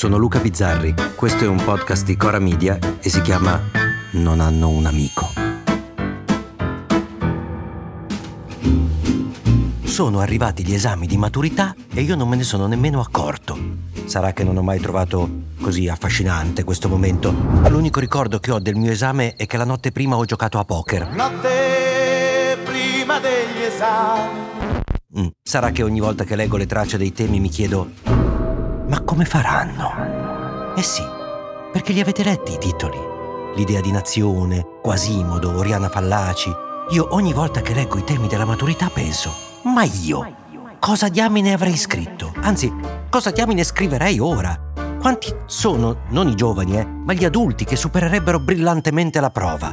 sono Luca Bizzarri, questo è un podcast di Cora Media e si chiama Non hanno un amico. Sono arrivati gli esami di maturità e io non me ne sono nemmeno accorto. Sarà che non ho mai trovato così affascinante questo momento. L'unico ricordo che ho del mio esame è che la notte prima ho giocato a poker. Notte prima degli esami. Mm, Sarà che ogni volta che leggo le tracce dei temi mi chiedo ma come faranno? Eh sì, perché li avete letti i titoli. L'idea di nazione, Quasimodo, Oriana Fallaci. Io ogni volta che leggo i temi della maturità penso, ma io cosa diamine avrei scritto? Anzi, cosa diamine scriverei ora? Quanti sono, non i giovani, eh, ma gli adulti che supererebbero brillantemente la prova?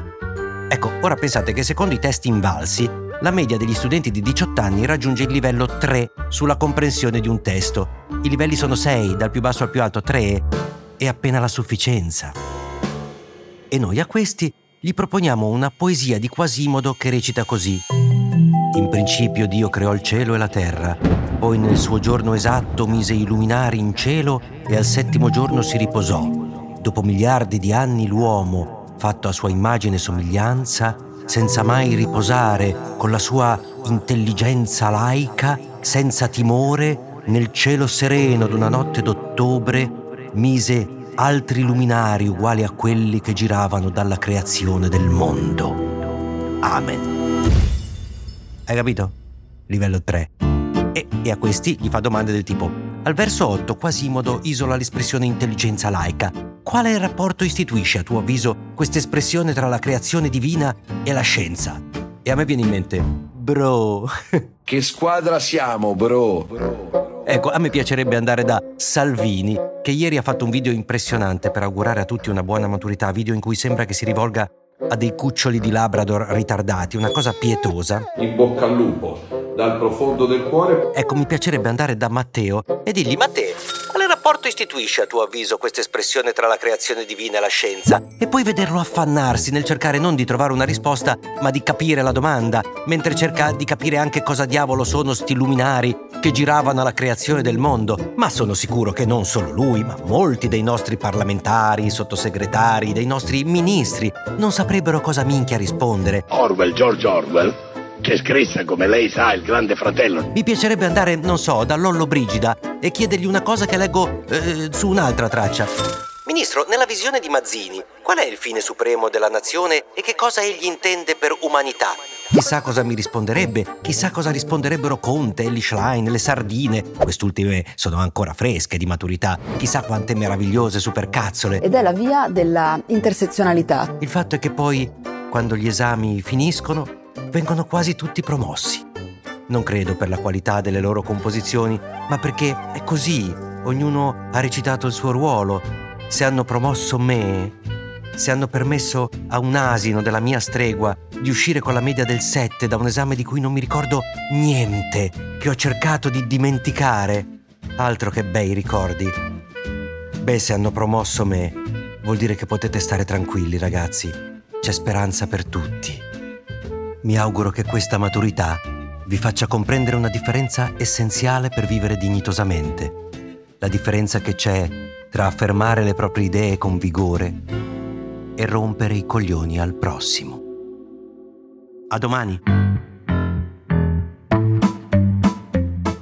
Ecco, ora pensate che secondo i test invalsi la media degli studenti di 18 anni raggiunge il livello 3 sulla comprensione di un testo. I livelli sono 6, dal più basso al più alto 3, è appena la sufficienza. E noi a questi gli proponiamo una poesia di Quasimodo che recita così. In principio Dio creò il cielo e la terra, poi nel suo giorno esatto mise i luminari in cielo e al settimo giorno si riposò. Dopo miliardi di anni l'uomo, fatto a sua immagine e somiglianza, senza mai riposare, con la sua intelligenza laica, senza timore, nel cielo sereno d'una notte d'ottobre, mise altri luminari uguali a quelli che giravano dalla creazione del mondo. Amen. Hai capito? Livello 3. E, e, a questi gli fa domande del tipo: Al verso 8 Quasimodo isola l'espressione intelligenza laica. Quale rapporto istituisce, a tuo avviso, questa espressione tra la creazione divina e la scienza? E a me viene in mente: Bro. che squadra siamo, bro? bro? Ecco, a me piacerebbe andare da Salvini, che ieri ha fatto un video impressionante per augurare a tutti una buona maturità, video in cui sembra che si rivolga a dei cuccioli di Labrador ritardati, una cosa pietosa. In bocca al lupo dal profondo del cuore. Ecco, mi piacerebbe andare da Matteo e dirgli: Matteo, rapporto istituisce a tuo avviso questa espressione tra la creazione divina e la scienza? E poi vederlo affannarsi nel cercare non di trovare una risposta, ma di capire la domanda, mentre cerca di capire anche cosa diavolo sono sti luminari che giravano alla creazione del mondo. Ma sono sicuro che non solo lui, ma molti dei nostri parlamentari, sottosegretari, dei nostri ministri non saprebbero cosa minchia rispondere. Orwell, George Orwell che scrisse, come lei sa, il grande fratello. Mi piacerebbe andare, non so, da Lollo Brigida e chiedergli una cosa che leggo eh, su un'altra traccia. Ministro, nella visione di Mazzini, qual è il fine supremo della nazione e che cosa egli intende per umanità? Chissà cosa mi risponderebbe, chissà cosa risponderebbero Conte, Ellie Schlein, le sardine. Quest'ultime sono ancora fresche di maturità. Chissà quante meravigliose supercazzole. Ed è la via della intersezionalità. Il fatto è che poi, quando gli esami finiscono, vengono quasi tutti promossi. Non credo per la qualità delle loro composizioni, ma perché è così, ognuno ha recitato il suo ruolo. Se hanno promosso me, se hanno permesso a un asino della mia stregua di uscire con la media del 7 da un esame di cui non mi ricordo niente, che ho cercato di dimenticare, altro che bei ricordi. Beh, se hanno promosso me, vuol dire che potete stare tranquilli, ragazzi. C'è speranza per tutti. Mi auguro che questa maturità vi faccia comprendere una differenza essenziale per vivere dignitosamente. La differenza che c'è tra affermare le proprie idee con vigore e rompere i coglioni al prossimo. A domani!